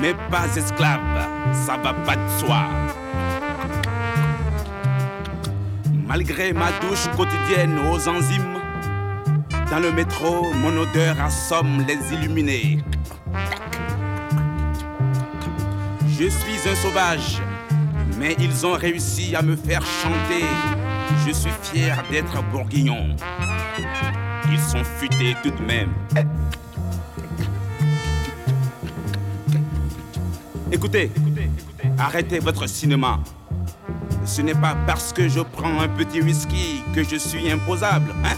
mais pas esclave, ça va pas de soi. Malgré ma douche quotidienne aux enzymes, dans le métro, mon odeur assomme les illuminés. Je suis un sauvage, mais ils ont réussi à me faire chanter. Je suis fier d'être bourguignon. Ils sont futés tout de même. Écoutez, arrêtez votre cinéma. Ce n'est pas parce que je prends un petit whisky que je suis imposable, hein?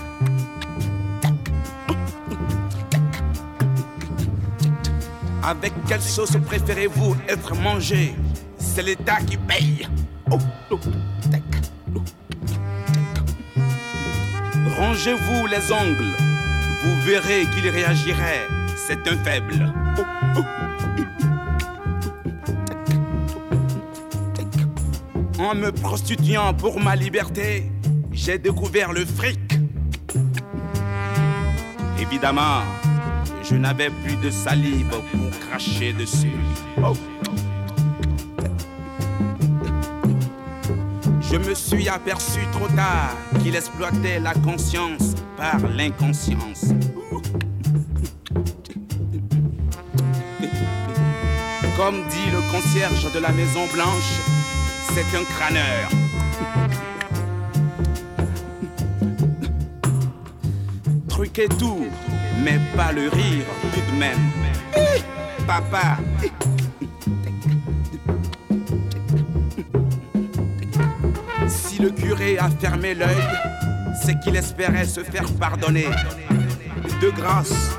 Avec quelle sauce préférez-vous être mangé? C'est l'État qui paye. Rangez-vous les ongles. Vous verrez qu'il réagirait. C'est un faible. En me prostituant pour ma liberté, j'ai découvert le fric. Évidemment, je n'avais plus de salive pour cracher dessus. Je me suis aperçu trop tard qu'il exploitait la conscience par l'inconscience. Comme dit le concierge de la Maison Blanche, c'est un crâneur. Truquez tout, mais pas le rire tout de même. Papa. Si le curé a fermé l'œil, c'est qu'il espérait se faire pardonner. De grâce,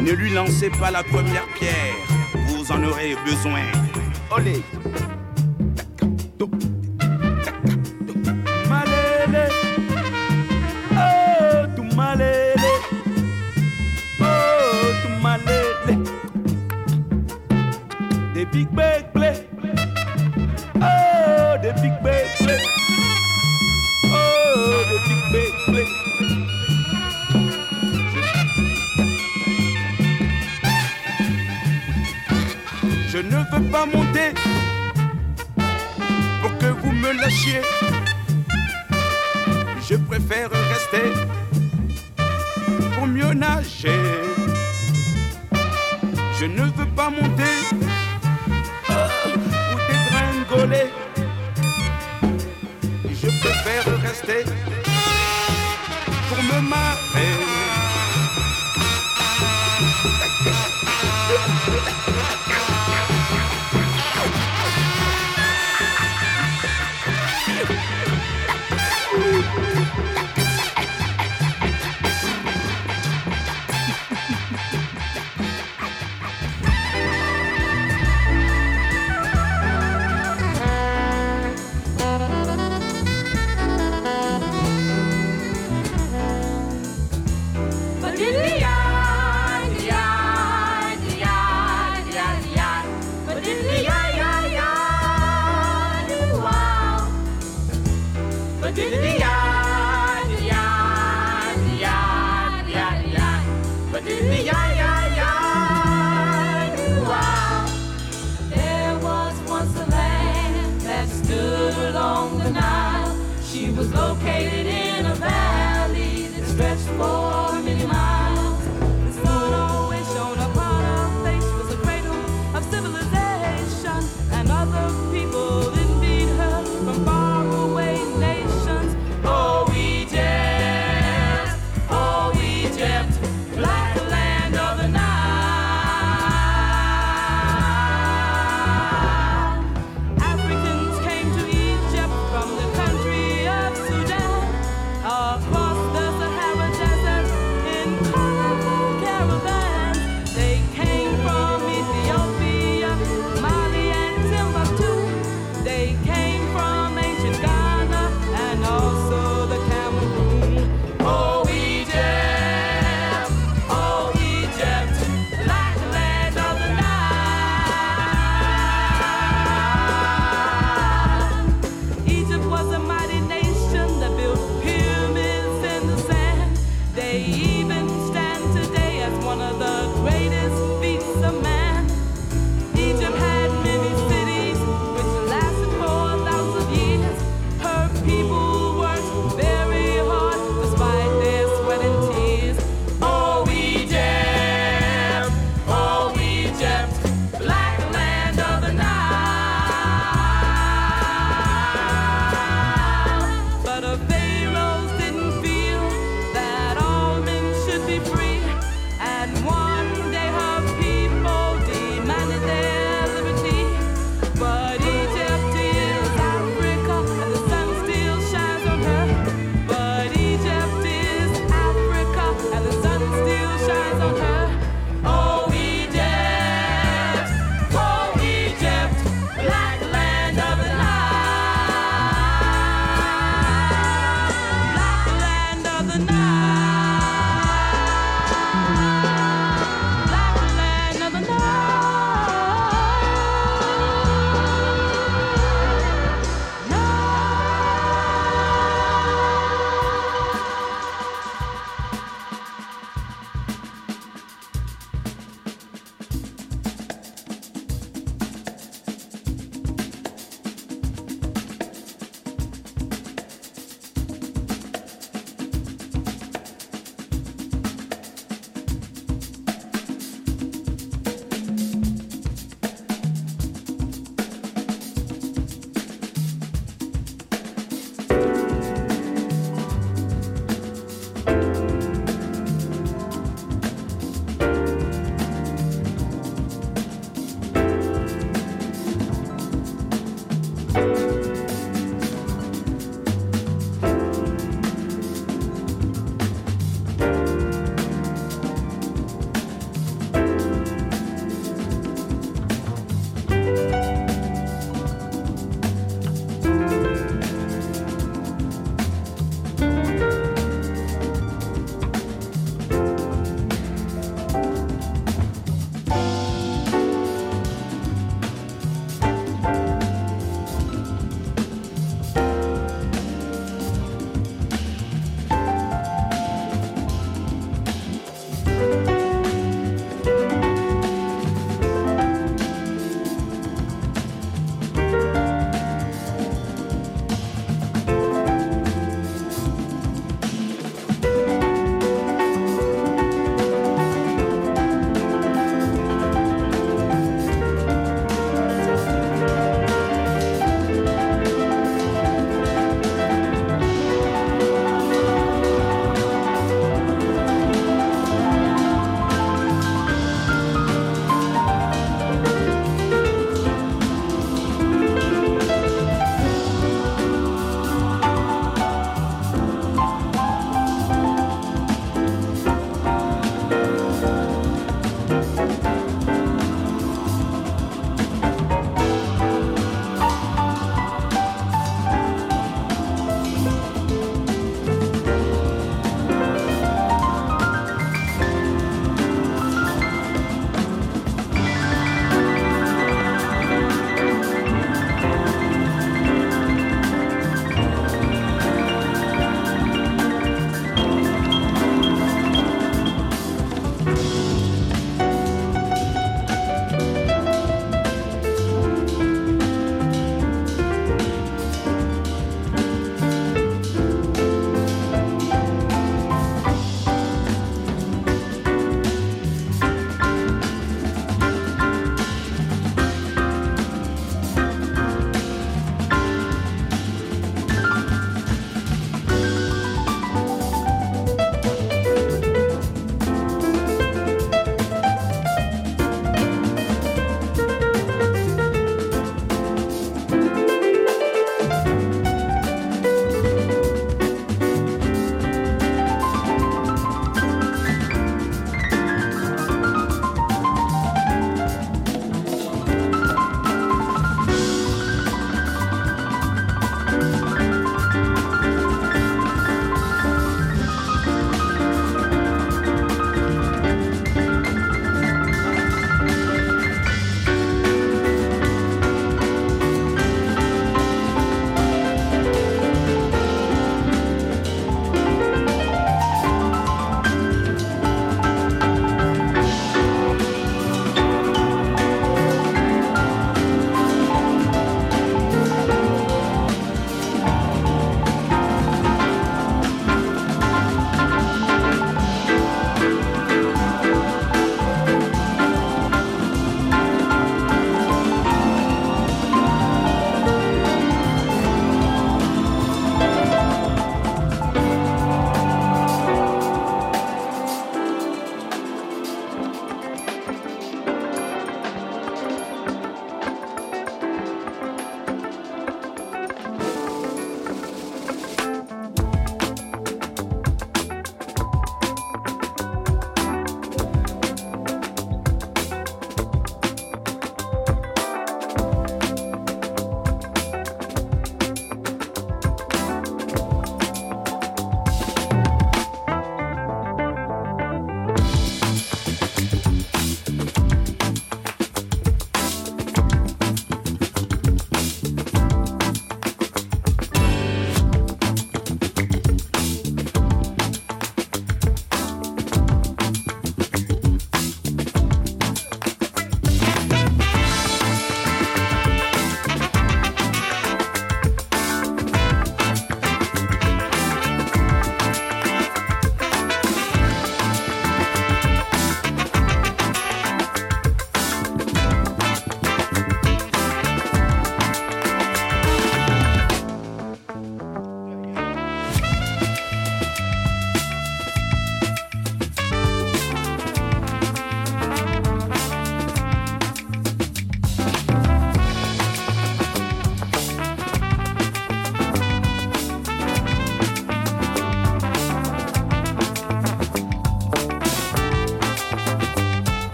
ne lui lancez pas la première pierre, vous en aurez besoin. Olé. Bye.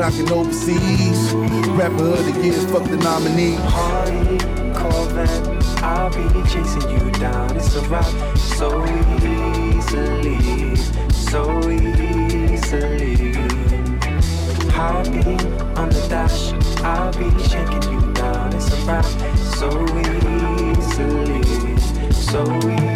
Clocking overseas. Rapper of the year, fuck the nominee. Hardy, Corvette, I'll be chasing you down. It's a rock so easily, so easily. Happy on the dash, I'll be shaking you down. It's a rock so easily, so easily.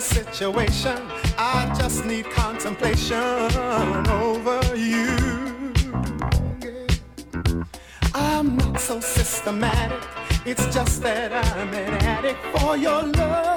Situation. I just need contemplation over you. I'm not so systematic. It's just that I'm an addict for your love.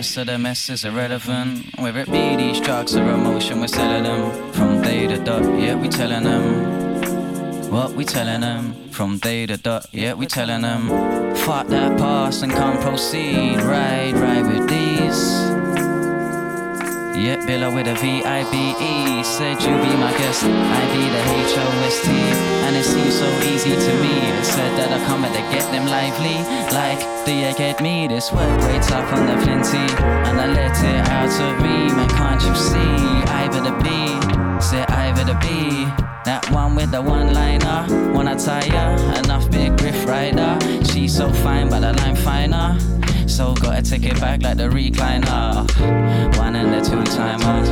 Rest of the mess is irrelevant. Whether it be these drugs or emotion, we're selling them. From day to dot, yeah, we telling them. What we telling them? From day to dot, yeah, we telling them. Fuck that past and come proceed. Ride, ride with these. Yeah, Billa with a V-I-B-E Said you be my guest, I be the H-O-S-T And it seems so easy to me. Said that I come at to get them lively. Like, do you get me? This work waits up on the plenty. And I let it out of me. Man, can't you see? I be. The B Say I be the B that one with the one-liner. Wanna tire, enough big griff rider. She's so fine, but the line finer so gotta take it back like the recliner. One and the two timer.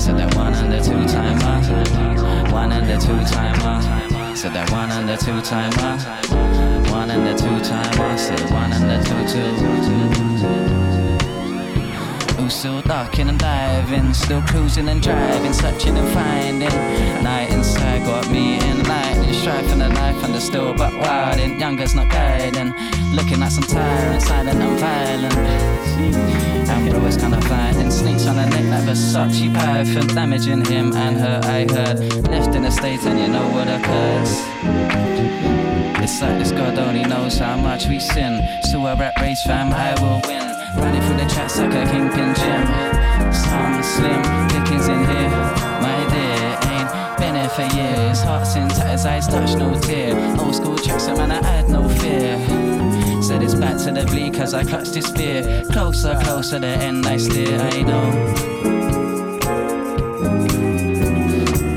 Said that one and the two timer. One and the two timer. Said that one and the two timer. One and the two timer. Said one and the two two. Still ducking and diving, still cruising and driving, searching and finding. Night inside got me in lightning, strife and the the still but wilding. Younger's not guiding, looking like some tyrant, silent and violent. And bro is kinda fighting, snakes on the neck like Versace python, damaging him and her. I heard left in the states and you know what occurs. It's like this God only knows how much we sin. So a rap race, fam, I will win. Running through the tracks like a kingpin gym. Some slim pickings in here. For years. Hearts in tatters, eyes touch no tear. Old school tracks, so man, I had no fear. Said it's back to the bleak as I clutch this fear. Closer, closer, the end I steer, I know.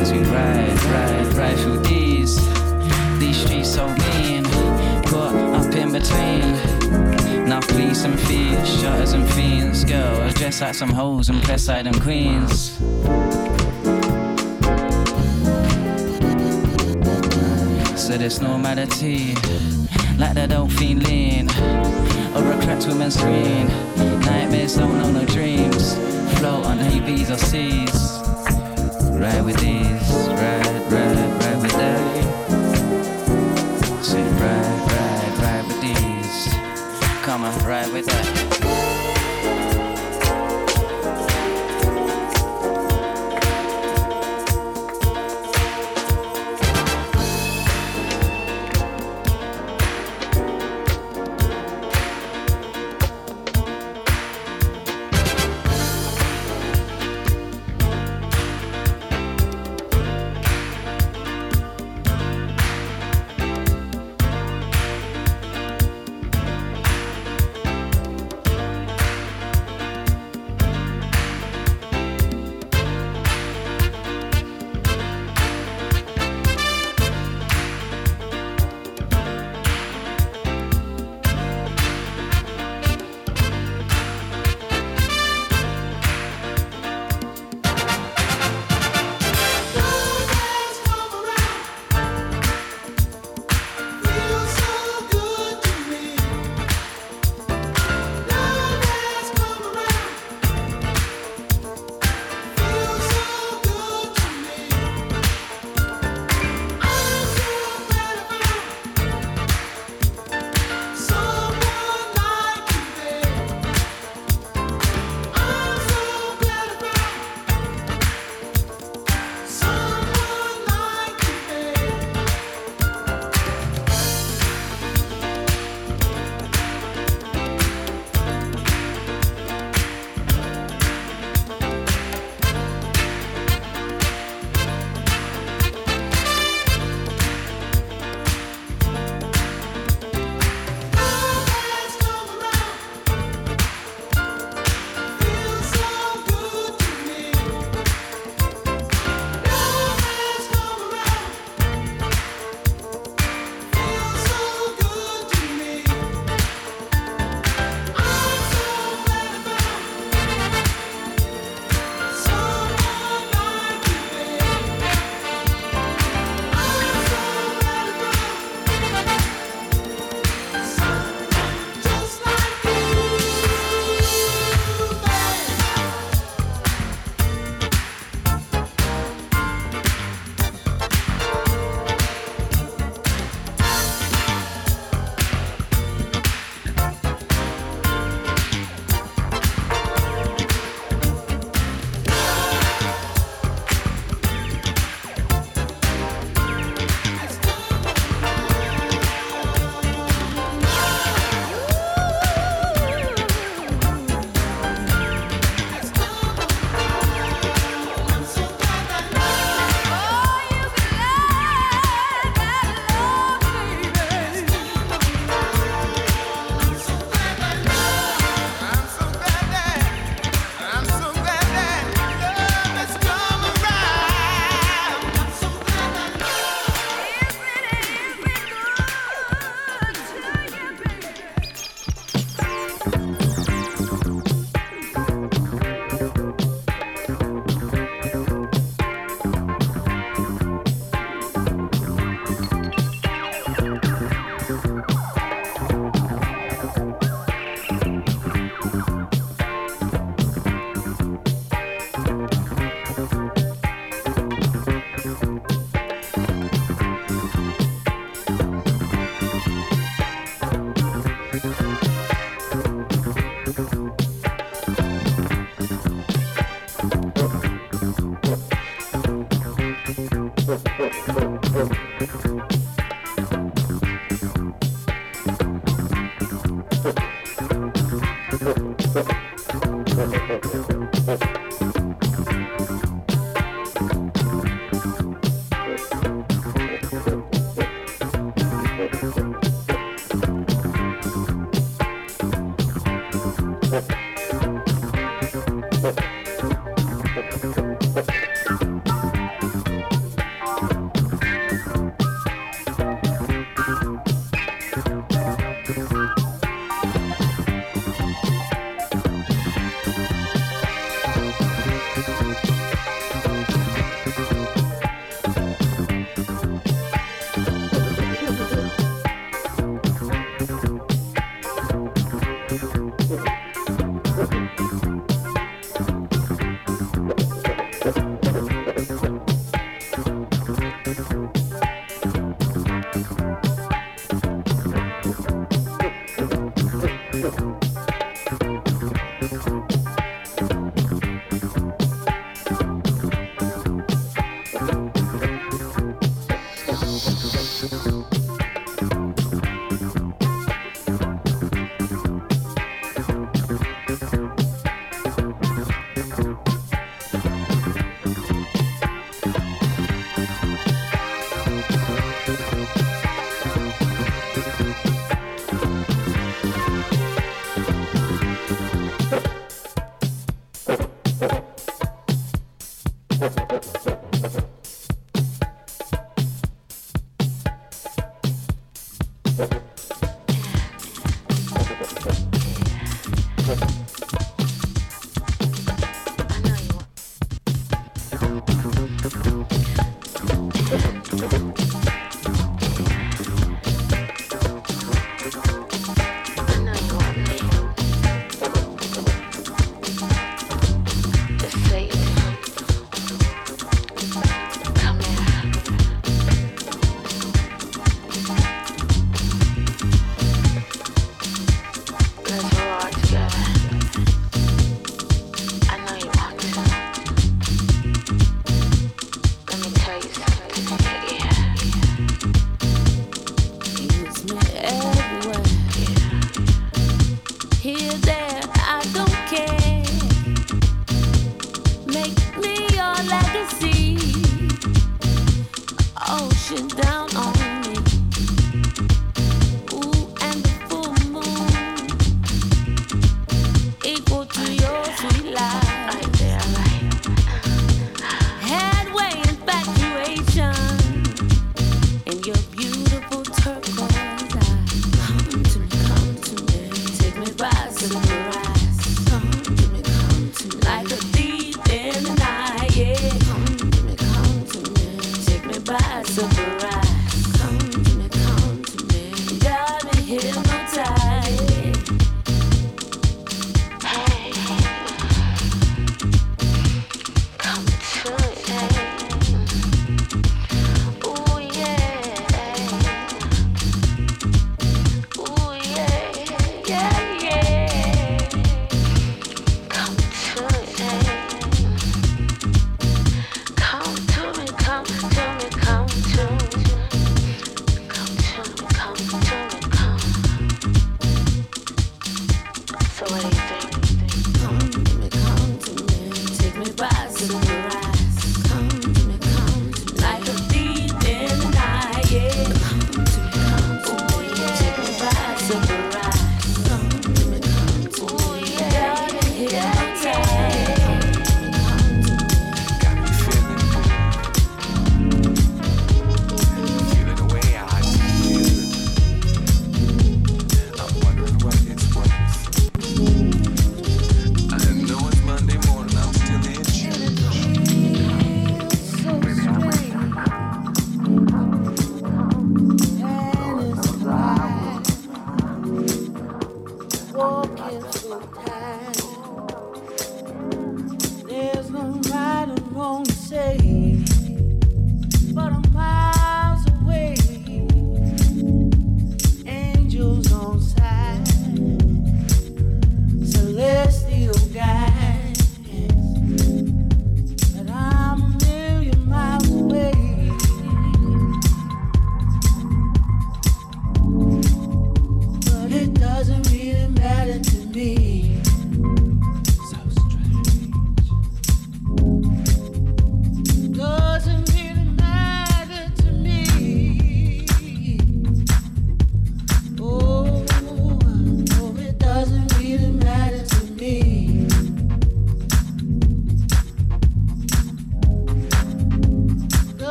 As we ride, ride, ride through these, these streets so mean. Caught up in between. Now police and thieves, shutters and fiends. Girls dressed like some hoes and press like them queens. Said it's normality, like don't feel lean. Or a cracked woman's screen. Nightmares don't know no dreams. Float on ABs or seas. Ride with these,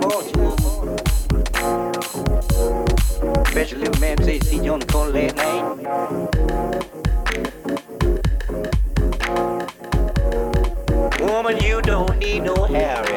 Woman, special little man approches. Especially même ces sillons qu'on les Woman, you don't need no hair.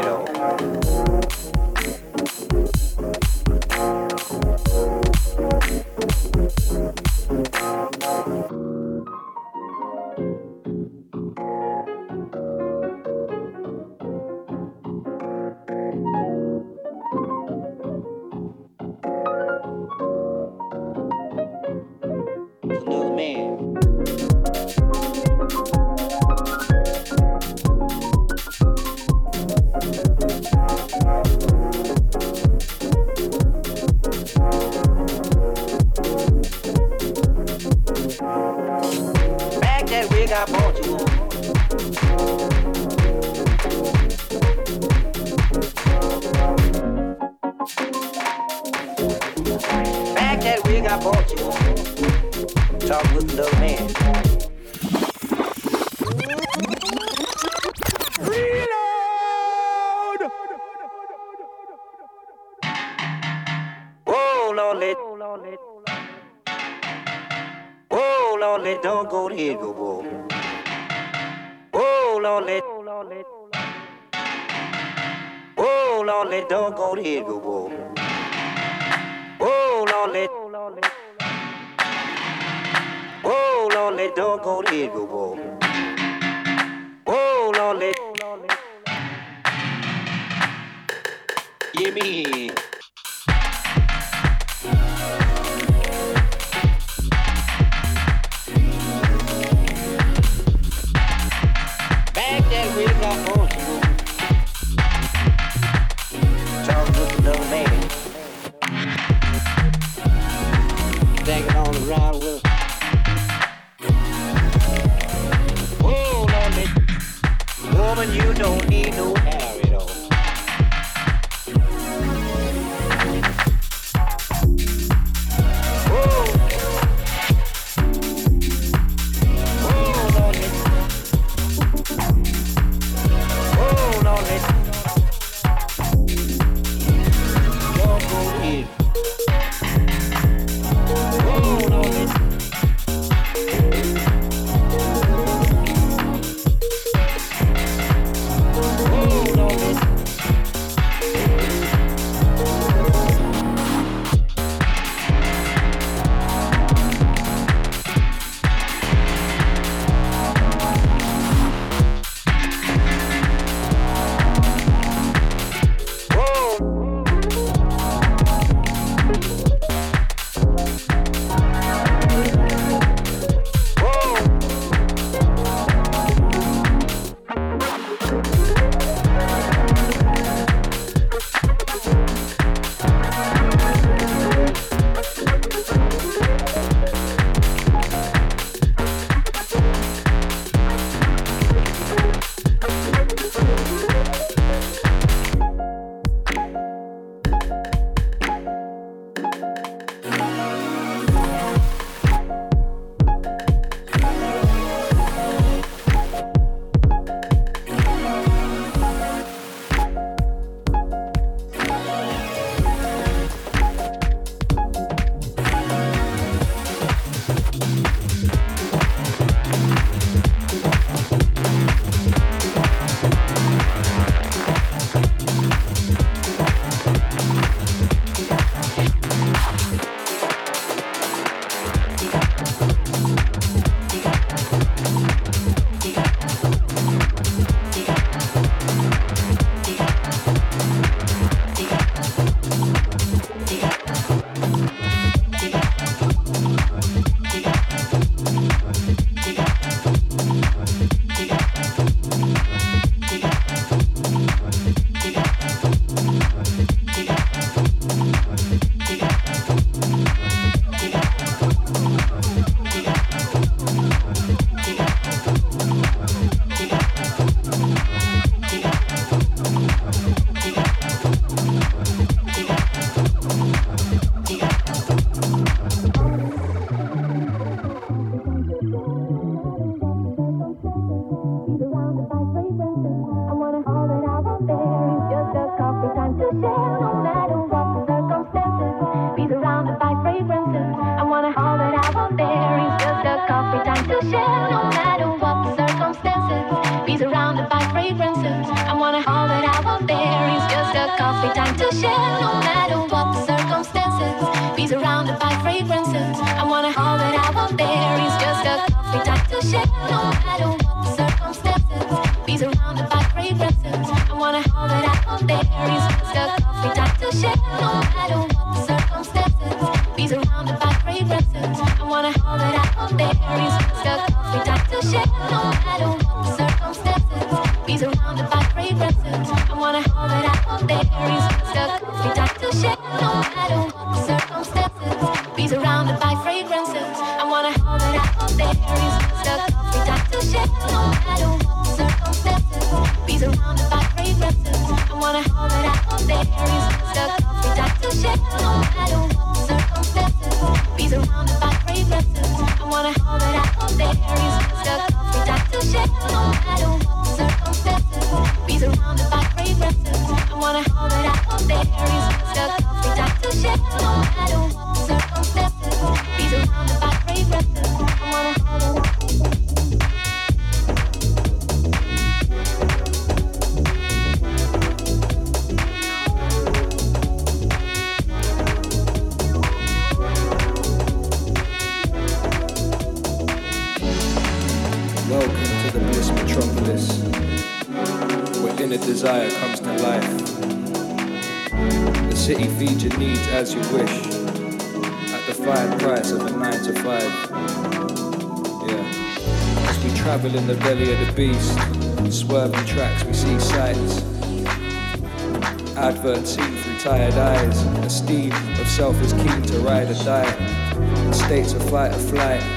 Steed of self is keen to ride or die. In states of fight or flight.